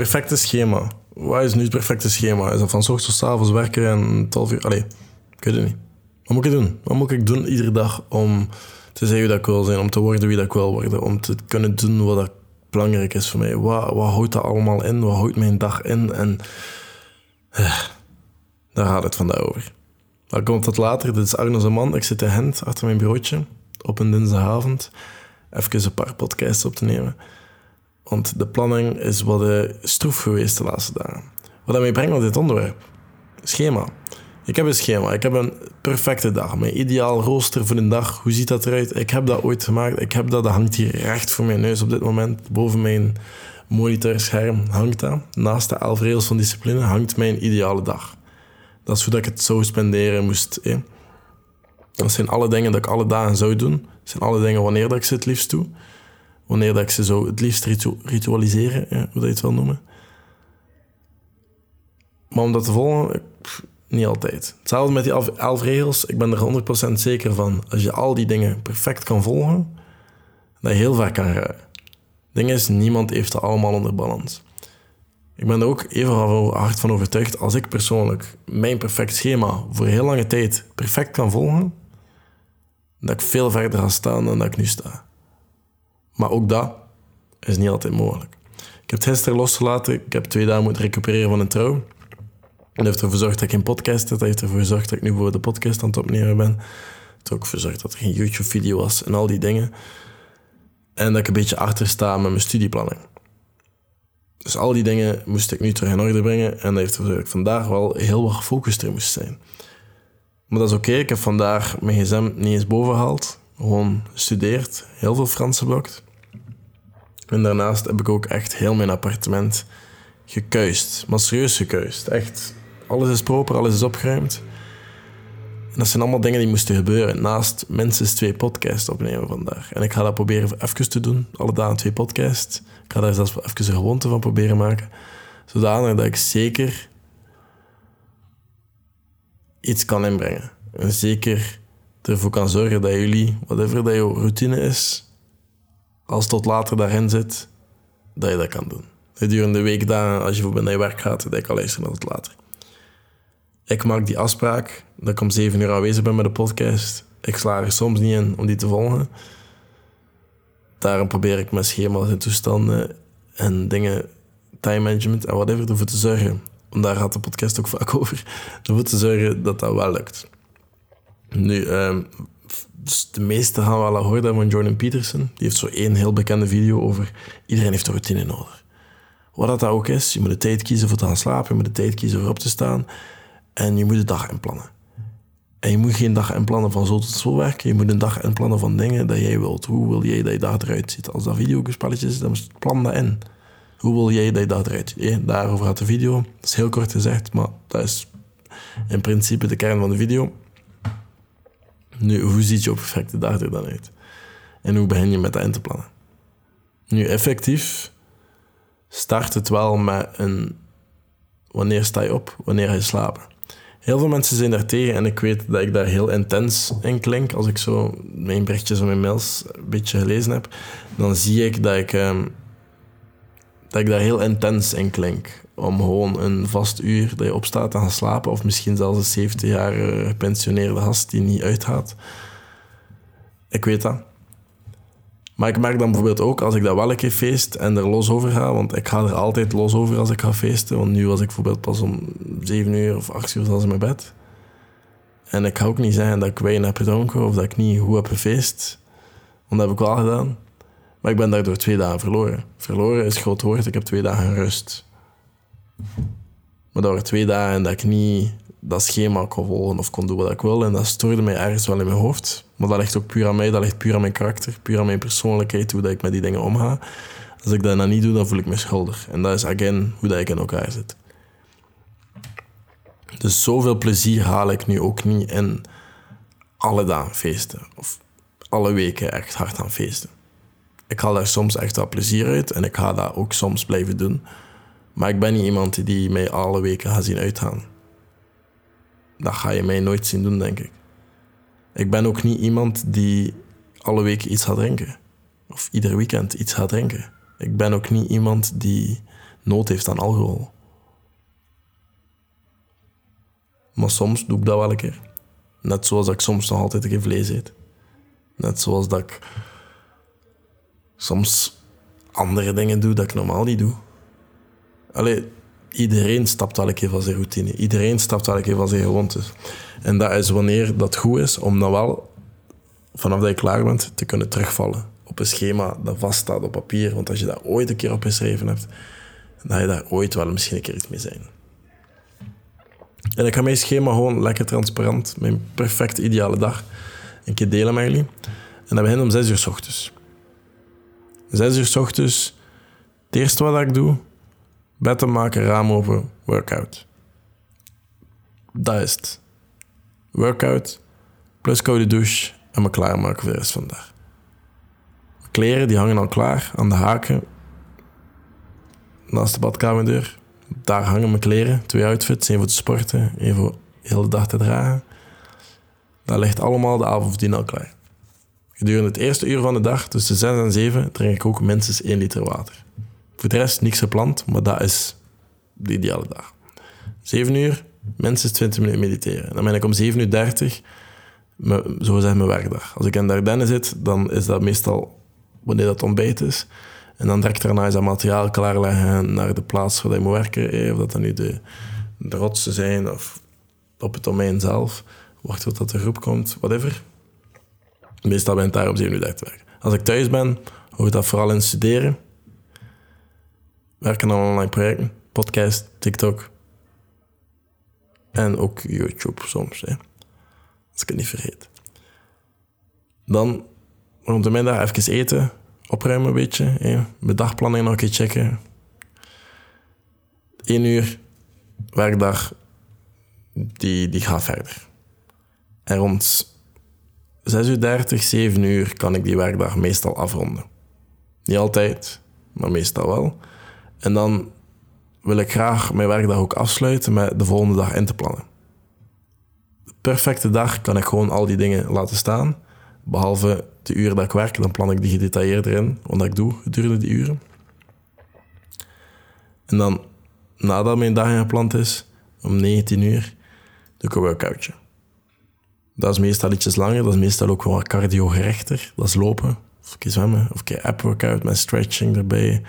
perfecte schema. Wat is nu het perfecte schema? Is dat van ochtends tot avonds werken en 12 uur? Allee, ik weet het niet. Wat moet ik doen? Wat moet ik doen iedere dag om te zijn wie dat ik wil zijn, om te worden wie dat ik wil worden, om te kunnen doen wat dat belangrijk is voor mij? Wat, wat houdt dat allemaal in? Wat houdt mijn dag in? En eh, daar gaat het vandaag over. Maar komt dat later. Dit is Arno man. Ik zit in Gent achter mijn bureautje op een dinsdagavond. Even een paar podcasts op te nemen. Want de planning is wat stroef geweest de laatste dagen. Wat dat mij brengt naar dit onderwerp. Schema. Ik heb een schema. Ik heb een perfecte dag. Mijn ideaal rooster voor een dag. Hoe ziet dat eruit? Ik heb dat ooit gemaakt. Ik heb dat. Dat hangt hier recht voor mijn neus op dit moment. Boven mijn monitorscherm hangt dat. Naast de elf regels van discipline hangt mijn ideale dag. Dat is hoe ik het zou spenderen moest. Eh. Dat zijn alle dingen dat ik alle dagen zou doen. Dat zijn alle dingen wanneer dat ik ze het liefst doe. Wanneer dat ik ze zou het liefst ritualiseren, hoe dat je het wil noemen. Maar om dat te volgen, niet altijd. Hetzelfde met die elf, regels. Ik ben er 100% zeker van. Als je al die dingen perfect kan volgen, dat je heel ver kan rijden. Het ding is, niemand heeft het allemaal onder balans. Ik ben er ook even hard van overtuigd, als ik persoonlijk mijn perfect schema voor heel lange tijd perfect kan volgen, dat ik veel verder ga staan dan dat ik nu sta. Maar ook dat is niet altijd mogelijk. Ik heb het gisteren losgelaten. Ik heb twee dagen moeten recupereren van een trouw. Dat heeft ervoor gezorgd dat ik geen podcast heb. Dat heeft ervoor gezorgd dat ik nu voor de podcast aan het opnemen ben. Het heeft ook ervoor gezorgd dat er geen YouTube-video was en al die dingen. En dat ik een beetje achter sta met mijn studieplanning. Dus al die dingen moest ik nu terug in orde brengen. En dat heeft ervoor gezorgd dat ik vandaag wel heel wat gefocust moest zijn. Maar dat is oké. Ik heb vandaag mijn gsm niet eens boven gehaald. Gewoon gestudeerd. Heel veel Frans geblokt. En daarnaast heb ik ook echt heel mijn appartement gekuist. Maar serieus gekuist. Echt, alles is proper, alles is opgeruimd. En dat zijn allemaal dingen die moesten gebeuren. Naast minstens twee podcasts opnemen vandaag. En ik ga dat proberen even te doen. Alle dagen twee podcasts. Ik ga daar zelfs even een gewoonte van proberen maken. Zodanig dat ik zeker iets kan inbrengen. En zeker ervoor kan zorgen dat jullie, whatever dat jouw routine is, als tot later daarin zit, dat je dat kan doen. Gedurende de weekdagen, als je voor naar je werk gaat, dat je kan luisteren tot later. Ik maak die afspraak dat ik om 7 uur aanwezig ben met de podcast. Ik sla er soms niet in om die te volgen. Daarom probeer ik mijn schema's en toestanden en dingen, time management en whatever, ervoor te zorgen. Want daar gaat de podcast ook vaak over. Ervoor te zorgen dat dat wel lukt. Nu, dus de meeste gaan wel gehoord hebben van Jordan Peterson. Die heeft zo één heel bekende video over iedereen heeft een routine nodig. Wat dat ook is, je moet de tijd kiezen voor te gaan slapen, je moet de tijd kiezen voor op te staan en je moet de dag inplannen. En je moet geen dag inplannen van zo tot zo werken, je moet een dag inplannen van dingen dat jij wilt. Hoe wil jij dat je dag eruit ziet? Als dat videospelletje is, dan plan dat in. Hoe wil jij dat je dag eruit ziet? Daarover gaat de video. Dat is heel kort gezegd, maar dat is in principe de kern van de video. Nu, hoe ziet jouw perfecte dag er dan uit? En hoe begin je met dat in te plannen? Nu, effectief start het wel met een... Wanneer sta je op? Wanneer ga je slapen? Heel veel mensen zijn daar tegen en ik weet dat ik daar heel intens in klink. Als ik zo mijn berichtjes en mijn mails een beetje gelezen heb, dan zie ik dat ik, um, dat ik daar heel intens in klink. Om gewoon een vast uur dat je opstaat en gaat slapen, of misschien zelfs een 70 jaar gepensioneerde gast die niet uitgaat. Ik weet dat. Maar ik merk dan bijvoorbeeld ook als ik dat wel een keer feest en er los over ga, want ik ga er altijd los over als ik ga feesten. Want nu was ik bijvoorbeeld pas om 7 uur of 8 uur zelfs in mijn bed. En ik ga ook niet zeggen dat ik wijn heb gedronken of dat ik niet goed heb gefeest. Want dat heb ik wel gedaan. Maar ik ben daardoor twee dagen verloren. Verloren is groot woord, ik heb twee dagen rust. Maar dat waren twee dagen dat ik niet dat schema kon volgen of kon doen wat ik wil. En dat stoorde mij ergens wel in mijn hoofd. Maar dat ligt ook puur aan mij, dat ligt puur aan mijn karakter, puur aan mijn persoonlijkheid, hoe dat ik met die dingen omga. Als ik dat dan niet doe, dan voel ik me schuldig. En dat is, again, hoe dat ik in elkaar zit. Dus zoveel plezier haal ik nu ook niet in alle dagen feesten. Of alle weken echt hard aan feesten. Ik haal daar soms echt wat plezier uit en ik ga dat ook soms blijven doen. Maar ik ben niet iemand die mij alle weken gaat zien uitgaan. Dat ga je mij nooit zien doen, denk ik. Ik ben ook niet iemand die alle weken iets gaat drinken. Of ieder weekend iets gaat drinken. Ik ben ook niet iemand die nood heeft aan alcohol. Maar soms doe ik dat wel een keer. Net zoals dat ik soms nog altijd geen vlees eet. Net zoals dat ik soms andere dingen doe dat ik normaal niet doe. Allee, iedereen stapt wel een keer van zijn routine. Iedereen stapt wel een keer van zijn gewoontes. En dat is wanneer dat goed is, om dan wel, vanaf dat je klaar bent, te kunnen terugvallen op een schema dat vaststaat op papier. Want als je daar ooit een keer op geschreven hebt, dan je daar ooit wel misschien een keer iets mee zijn. En ik ga mijn schema gewoon lekker transparant, mijn perfect ideale dag, een keer delen met jullie. En dat begint om 6 uur s ochtends. 6 uur s ochtends, het eerste wat ik doe, bed maken, raam open, workout. Dat is het. Workout, plus koude douche en me klaarmaken voor de rest van de dag. Mijn kleren die hangen al klaar aan de haken naast de badkamerdeur. Daar hangen mijn kleren, twee outfits, één voor te sporten, één voor de hele dag te dragen. Daar ligt allemaal de avond voordien al klaar. Gedurende het eerste uur van de dag, tussen 6 en 7, drink ik ook minstens 1 liter water. Voor de rest niks gepland, maar dat is de ideale dag. 7 uur, minstens 20 minuten mediteren. Dan ben ik om 7 uur 30, zo zeggen mijn werkdag. Als ik in de Ardennen zit, dan is dat meestal wanneer dat ontbijt is. En dan direct daarna is dat materiaal klaarleggen naar de plaats waar je moet werken. Of dat dan nu de, de rotsen zijn of op het domein zelf. Wachten tot de groep komt, whatever. Meestal ben ik daar om 7 uur te werken. Als ik thuis ben, hou ik dat vooral in studeren. Werken aan online projecten, podcast, TikTok. En ook YouTube soms, hè. als ik het niet vergeet. Dan rond de middag even eten, opruimen een beetje. Mijn dagplanning nog een keer checken. 1 uur werkdag, die, die gaat verder. En rond 6 uur 30, 7 uur kan ik die werkdag meestal afronden. Niet altijd, maar meestal wel. En dan wil ik graag mijn werkdag ook afsluiten met de volgende dag in te plannen. De perfecte dag kan ik gewoon al die dingen laten staan. Behalve de uren dat ik werk, dan plan ik die gedetailleerder in, wat ik doe gedurende die uren. En dan, nadat mijn dag gepland is, om 19 uur, doe ik een workoutje. Dat is meestal ietsjes langer, dat is meestal ook wel cardio gerechter. Dat is lopen, of een zwemmen, of een app workout met stretching erbij.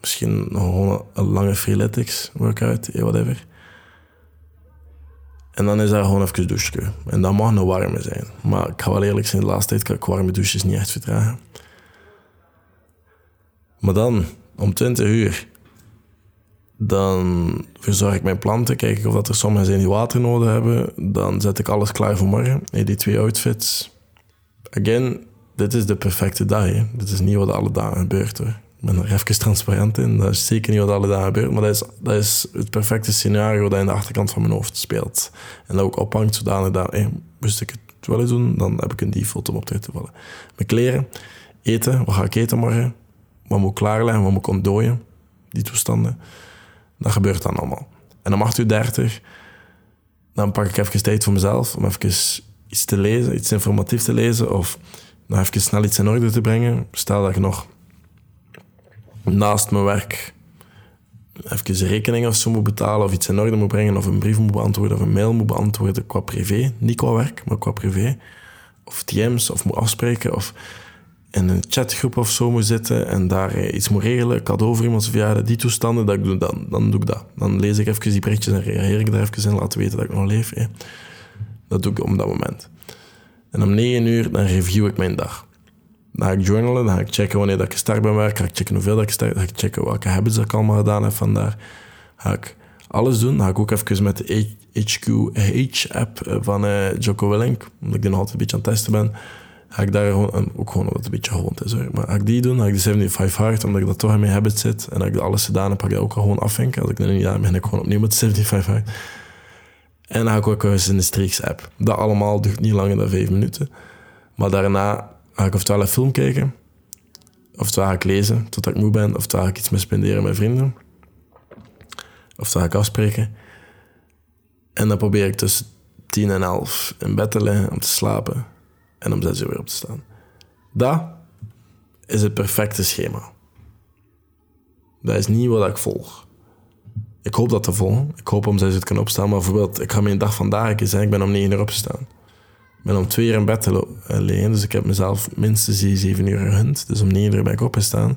Misschien nog een lange freeletics workout, whatever. En dan is daar gewoon even douchen. En dat mag een warme zijn. Maar ik ga wel eerlijk zijn, de laatste tijd kan ik warme douches niet echt vertragen. Maar dan, om 20 uur, dan verzorg ik mijn planten, kijk ik of dat er sommigen zijn die water nodig hebben. Dan zet ik alles klaar voor morgen. die twee outfits. Again, dit is de perfecte dag. Dit is niet wat alle dagen gebeurt hoor. Ik ben er even transparant in. Dat is zeker niet wat alle dagen gebeurt. Maar dat is, dat is het perfecte scenario dat in de achterkant van mijn hoofd speelt. En dat ook ophangt zodanig dat, hey, moest ik het wel eens doen, dan heb ik een default om op te vallen. Mijn kleren, eten, wat ga ik eten morgen? Wat moet ik klaarleggen, wat moet ik ontdooien? Die toestanden. Dat gebeurt dan allemaal. En om 8 uur 30, dan pak ik even tijd voor mezelf om even iets te lezen, iets informatief te lezen of nog even snel iets in orde te brengen. Stel dat je nog naast mijn werk even rekening of zo moet betalen of iets in orde moet brengen of een brief moet beantwoorden of een mail moet beantwoorden qua privé. Niet qua werk, maar qua privé. Of TM's of moet afspreken of in een chatgroep of zo moet zitten en daar eh, iets moet regelen, cadeau voor iemands verjaardag, die toestanden, dat ik doe, dan, dan doe ik dat. Dan lees ik even die berichtjes en reageer ik daar even in, laten weten dat ik nog leef. Hè. Dat doe ik op dat moment. En om negen uur, dan review ik mijn dag. Dan ga ik journalen, dan ga ik checken wanneer dat ik gestart ben werk, ga ik checken hoeveel dat ik gestart dan ga ik checken welke habits dat ik allemaal gedaan heb vandaar. Ga ik alles doen. Dan ga ik ook even met de HQH-app eh, van uh, Jocko Willink, omdat ik die nog altijd een beetje aan het testen ben, ga ik daar gewoon, ook gewoon wat een beetje gewond is. Maar ga ik die doen, ga ik de 75 hard, omdat ik dat toch in mijn habit zit. En dat ik alles gedaan heb, ga ik dat ook gewoon afvinken. Als ik dat niet aan begin ik gewoon opnieuw met de 75 hard. En dan ga ik ook eens in de Streaks app. Dat allemaal duurt niet langer dan 5 minuten. Maar daarna ga ik oftewel een film kijken, oftewel ga ik lezen totdat ik moe ben, oftewel ga ik iets mee spenderen met vrienden, oftewel ga ik afspreken. En dan probeer ik tussen 10 en 11 in bed te liggen om te slapen en om 6 uur weer op te staan. Dat is het perfecte schema. Dat is niet wat ik volg. Ik hoop dat te volgen. Ik hoop om zes uur te kunnen opstaan. Maar bijvoorbeeld, ik ga mijn dag vandaag eens zijn. Ik ben om negen uur opgestaan. Ik ben om twee uur in bed te liggen. Dus ik heb mezelf minstens zeven uur gegund. Dus om negen uur ben ik opgestaan.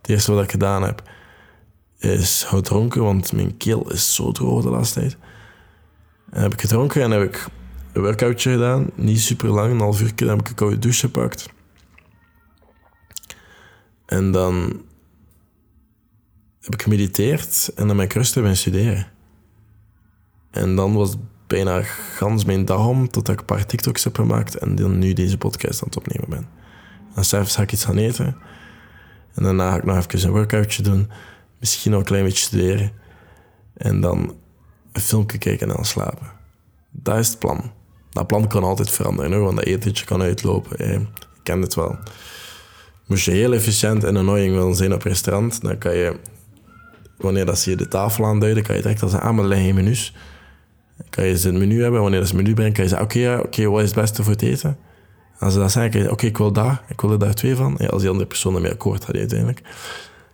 Het eerste wat ik gedaan heb, is gedronken. Want mijn keel is zo droog de laatste tijd. En heb ik gedronken en heb ik een workoutje gedaan. Niet super lang, een half uur. Dan heb ik een koude douche gepakt. En dan heb ik gemediteerd en dan ben ik rustig ben studeren. En dan was bijna gans mijn dag om, totdat ik een paar TikToks heb gemaakt en dan nu deze podcast aan het opnemen ben. Dan s'avonds ga ik iets gaan eten. En daarna ga ik nog even een workoutje doen. Misschien nog een klein beetje studeren. En dan een filmpje kijken en dan slapen. Dat is het plan. Dat plan kan altijd veranderen, want dat etentje kan uitlopen. Eh, ik ken het wel. Moest je heel efficiënt en annoying willen zijn op restaurant, dan kan je, wanneer dat ze je de tafel aanduiden, kan je direct al zeggen, ah, maar menus. Kan je ze het menu hebben, wanneer ze het menu brengen, kan je zeggen, oké, oké, wat is het beste voor het eten? Als ze dat zeggen, kan je oké, ik wil daar, ik wil er daar twee van. Ja, als die andere persoon ermee akkoord gaat uiteindelijk.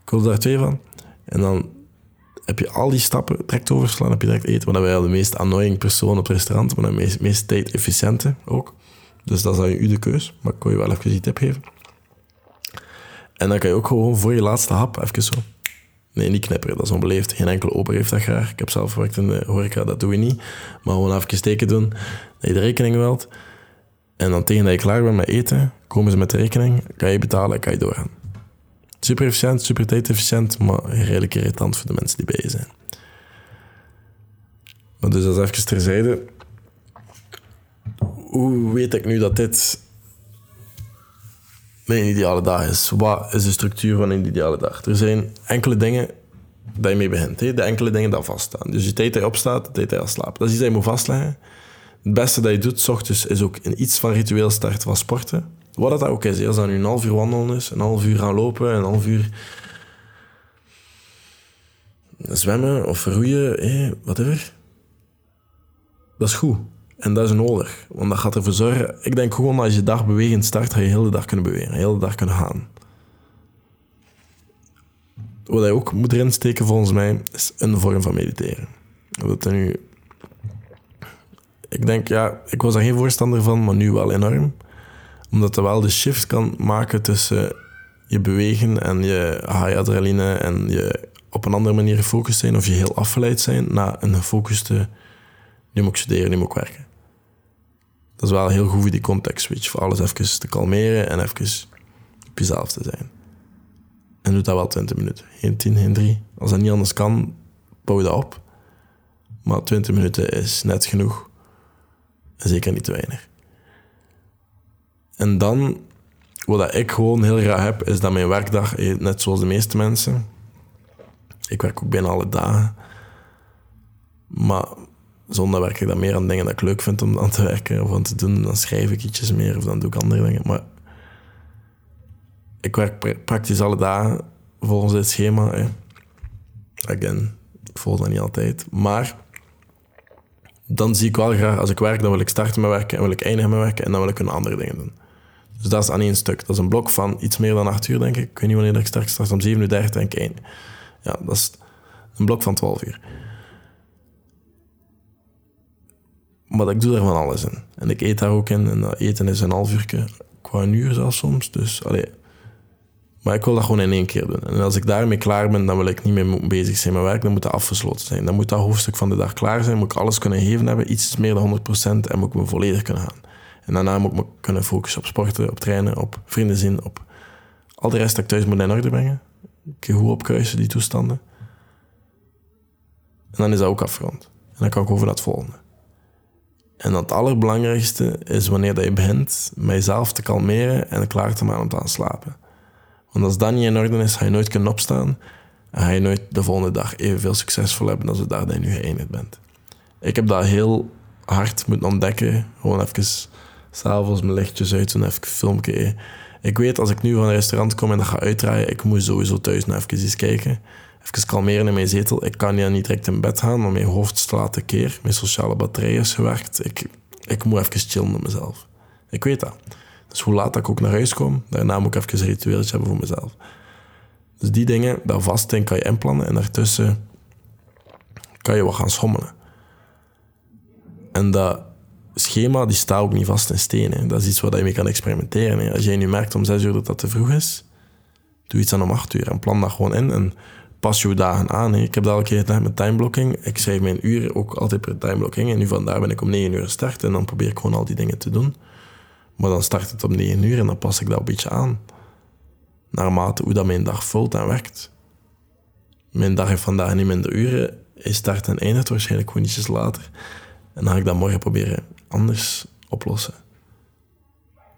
Ik wil er daar twee van. En dan heb je al die stappen direct overslaan, heb je direct eten. Maar dan ben je de meest annoying persoon op het restaurant, maar de meest, meest tijd efficiënte ook. Dus dat is dan u de keus. Maar ik kon je wel even die tip geven. En dan kan je ook gewoon voor je laatste hap even zo... Nee, niet knipperen, dat is onbeleefd. Geen enkele ober heeft dat graag. Ik heb zelf gewerkt in de horeca, dat doe je niet. Maar gewoon even steken doen, dat je de rekening wilt. En dan tegen dat je klaar bent met eten, komen ze met de rekening, kan je betalen en kan je doorgaan. Super efficiënt, super tijdefficiënt, maar redelijk irritant voor de mensen die bij je zijn. Maar dus dat even terzijde. Hoe weet ik nu dat dit mijn ideale dag is? Wat is de structuur van een ideale dag? Er zijn enkele dingen dat je mee begint. Hè? De enkele dingen die vaststaan. Dus je tijd dat opstaat, de tijd dat je slaapt. Dat is iets dat je moet vastleggen. Het beste dat je doet, s ochtends, is ook een iets van ritueel starten van sporten. Wat dat ook is. Als dat nu een half uur wandelen is, een half uur gaan lopen, een half uur zwemmen of roeien, whatever. Dat is goed. En dat is nodig. Want dat gaat ervoor zorgen... Ik denk gewoon als je dag bewegend start, ga je de hele dag kunnen bewegen. De hele dag kunnen gaan. Wat je ook moet erin steken, volgens mij, is een vorm van mediteren. Dat nu... Ik denk, ja, ik was daar geen voorstander van, maar nu wel enorm omdat dat wel de shift kan maken tussen je bewegen en je high adrenaline en je op een andere manier gefocust zijn of je heel afgeleid zijn naar een gefocuste, nu moet ik studeren, nu moet ik werken. Dat is wel heel goed voor die context switch, voor alles even te kalmeren en even op jezelf te zijn. En doe dat wel 20 minuten. Geen 10, geen 3. Als dat niet anders kan, bouw dat op. Maar 20 minuten is net genoeg. En zeker niet te weinig. En dan, wat ik gewoon heel graag heb, is dat mijn werkdag, eh, net zoals de meeste mensen, ik werk ook bijna alle dagen, maar zondag werk ik dan meer aan dingen dat ik leuk vind om aan te werken of aan te doen. Dan schrijf ik ietsjes meer of dan doe ik andere dingen. Maar ik werk praktisch alle dagen volgens dit schema. Hè. Again, ik volg dat niet altijd. Maar dan zie ik wel graag, als ik werk, dan wil ik starten met werken en wil ik eindigen met werken en dan wil ik een andere dingen doen. Dus dat is aan één stuk. Dat is een blok van iets meer dan 8 uur, denk ik. Ik weet niet wanneer ik start. Straks om 7 uur 30, denk ik. Ja, dat is een blok van 12 uur. Maar ik doe er van alles in. En ik eet daar ook in. En dat eten is een half uur, qua uur zelfs soms. Dus, allee. Maar ik wil dat gewoon in één keer doen. En als ik daarmee klaar ben, dan wil ik niet meer bezig zijn met werk. Dan moet dat afgesloten zijn. Dan moet dat hoofdstuk van de dag klaar zijn. Moet ik alles kunnen geven hebben. Iets meer dan 100% en moet ik me volledig kunnen gaan. En daarna moet ik me kunnen focussen op sporten, op trainen, op vrienden zien, op al de rest dat ik thuis moet in orde brengen. Ik goed opkruisen, die toestanden. En dan is dat ook afgerond. En dan kan ik over naar het volgende. En het allerbelangrijkste is wanneer dat je begint met jezelf te kalmeren en klaar te maken om te gaan slapen. Want als dat niet in orde is, ga je nooit kunnen opstaan en ga je nooit de volgende dag evenveel succesvol hebben als de dag dat je nu geëindigd bent. Ik heb dat heel hard moeten ontdekken. Gewoon even s'avonds mijn lichtjes uit en even een filmpje. Ik weet, als ik nu van een restaurant kom en dat ga uitdraaien, ik moet sowieso thuis nog even eens kijken. Even kalmeren in mijn zetel. Ik kan ja niet direct in bed gaan, maar mijn hoofd slaat een keer. Mijn sociale batterij is gewerkt. Ik, ik moet even chillen met mezelf. Ik weet dat. Dus hoe laat ik ook naar huis kom, daarna moet ik even een ritueeltje hebben voor mezelf. Dus die dingen, daar vast in kan je inplannen en daartussen kan je wat gaan schommelen. En dat schema die staat ook niet vast in steen. Hè. Dat is iets waar je mee kan experimenteren. Hè. Als jij nu merkt om zes uur dat dat te vroeg is, doe iets aan om acht uur en plan dat gewoon in en pas je dagen aan. Hè. Ik heb dat een keer gedaan met timeblocking. Ik schrijf mijn uren ook altijd per timeblocking en nu vandaar ben ik om negen uur gestart en dan probeer ik gewoon al die dingen te doen. Maar dan start het om negen uur en dan pas ik dat een beetje aan. Naarmate hoe dat mijn dag vult en werkt. Mijn dag heeft vandaag niet minder uren. Hij start en eindigt waarschijnlijk gewoon ietsjes later. En dan ga ik dat morgen proberen anders oplossen.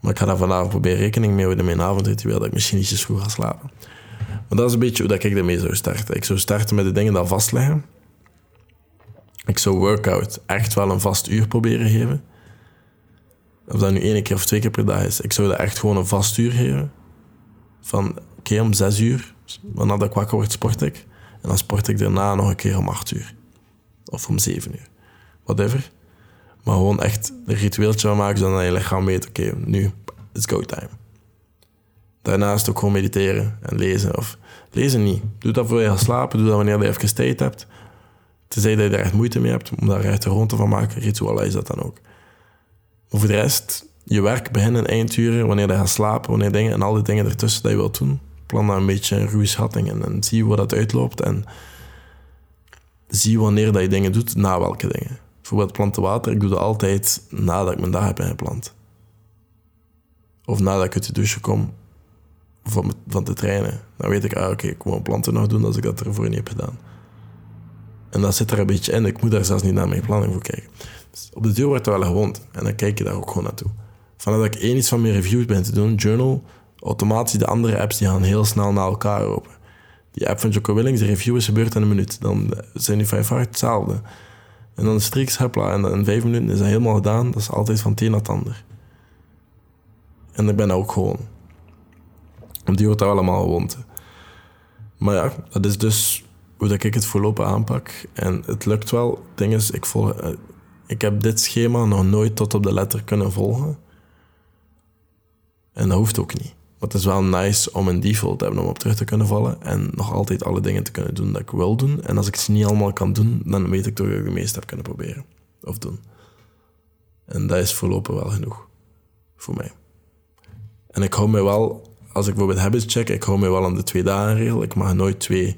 Maar ik ga daar vanavond proberen rekening mee houden in mijn avondritueel, dat ik misschien ietsjes goed ga slapen. Maar dat is een beetje hoe dat ik ermee zou starten. Ik zou starten met de dingen dat vastleggen. Ik zou workout echt wel een vast uur proberen geven. Of dat nu één keer of twee keer per dag is. Ik zou dat echt gewoon een vast uur geven. Van oké, om zes uur, wanneer ik wakker word, sport ik. En dan sport ik daarna nog een keer om acht uur. Of om zeven uur. Whatever. Maar gewoon echt een ritueeltje van maken, zodat je lichaam weet, oké, nu, it's go time. Daarnaast ook gewoon mediteren en lezen. Of lezen niet. Doe dat voor je gaat slapen, doe dat wanneer je even tijd hebt. Tenzij dat je daar echt moeite mee hebt, om daar echt een ronde van maken, ritualiseer dat dan ook. Maar voor de rest, je werk, begin en einduren, wanneer je gaat slapen, wanneer dingen en al die dingen ertussen dat je wilt doen. Plan dan een beetje een ruwe schatting en, en zie hoe dat uitloopt en zie wanneer dat je dingen doet, na welke dingen. Bijvoorbeeld planten water, ik doe dat altijd nadat ik mijn dag heb ingeplant. Of nadat ik uit de douche kom van, van te trainen. Dan weet ik, ah, oké, ik moet planten nog doen als ik dat ervoor niet heb gedaan. En dat zit er een beetje in. Ik moet daar zelfs niet naar mijn planning voor kijken. Dus op de duur wordt er wel gewoond. En dan kijk je daar ook gewoon naartoe. Vanaf dat ik één iets van mijn reviews ben te doen, journal, automatisch de andere apps die gaan heel snel naar elkaar open. Die app van Jocko Willings, de review is gebeurd in een minuut. Dan zijn die vijf hard hetzelfde. En dan striks, hopla, en in vijf minuten is dat helemaal gedaan. Dat is altijd van het een naar het ander. En ik ben ook gewoon. Want die wordt daar allemaal gewoond. Maar ja, dat is dus hoe dat ik het voorlopig aanpak. En het lukt wel. Het ding is, ik, volg, eh, ik heb dit schema nog nooit tot op de letter kunnen volgen. En dat hoeft ook niet. Maar het is wel nice om een default te hebben om op terug te kunnen vallen. En nog altijd alle dingen te kunnen doen dat ik wil doen. En als ik ze niet allemaal kan doen, dan weet ik toch dat ik de meeste heb kunnen proberen. Of doen. En dat is voorlopig wel genoeg. Voor mij. En ik hou mij wel, als ik bijvoorbeeld habits check, ik hou mij wel aan de twee dagen regel. Ik mag nooit twee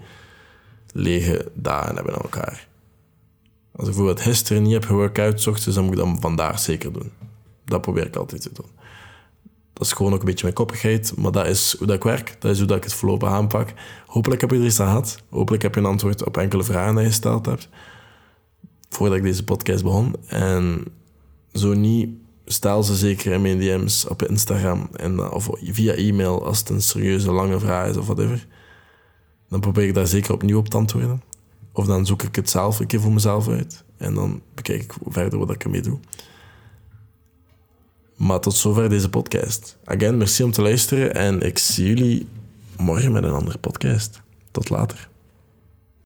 lege dagen hebben aan elkaar. Als ik bijvoorbeeld gisteren niet heb geworkout, ochtends, dan moet ik dat vandaag zeker doen. Dat probeer ik altijd te doen. Dat is gewoon ook een beetje mijn koppigheid, maar dat is hoe dat ik werk. Dat is hoe dat ik het voorlopig aanpak. Hopelijk heb je er iets aan gehad. Hopelijk heb je een antwoord op enkele vragen die je gesteld hebt. Voordat ik deze podcast begon. En zo niet, stel ze zeker in mijn DM's op Instagram en, of via e-mail als het een serieuze lange vraag is of whatever. Dan probeer ik daar zeker opnieuw op te antwoorden. Of dan zoek ik het zelf een keer voor mezelf uit. En dan bekijk ik verder wat ik ermee doe. Maar tot zover deze podcast. Again, merci om te luisteren en ik zie jullie morgen met een andere podcast. Tot later.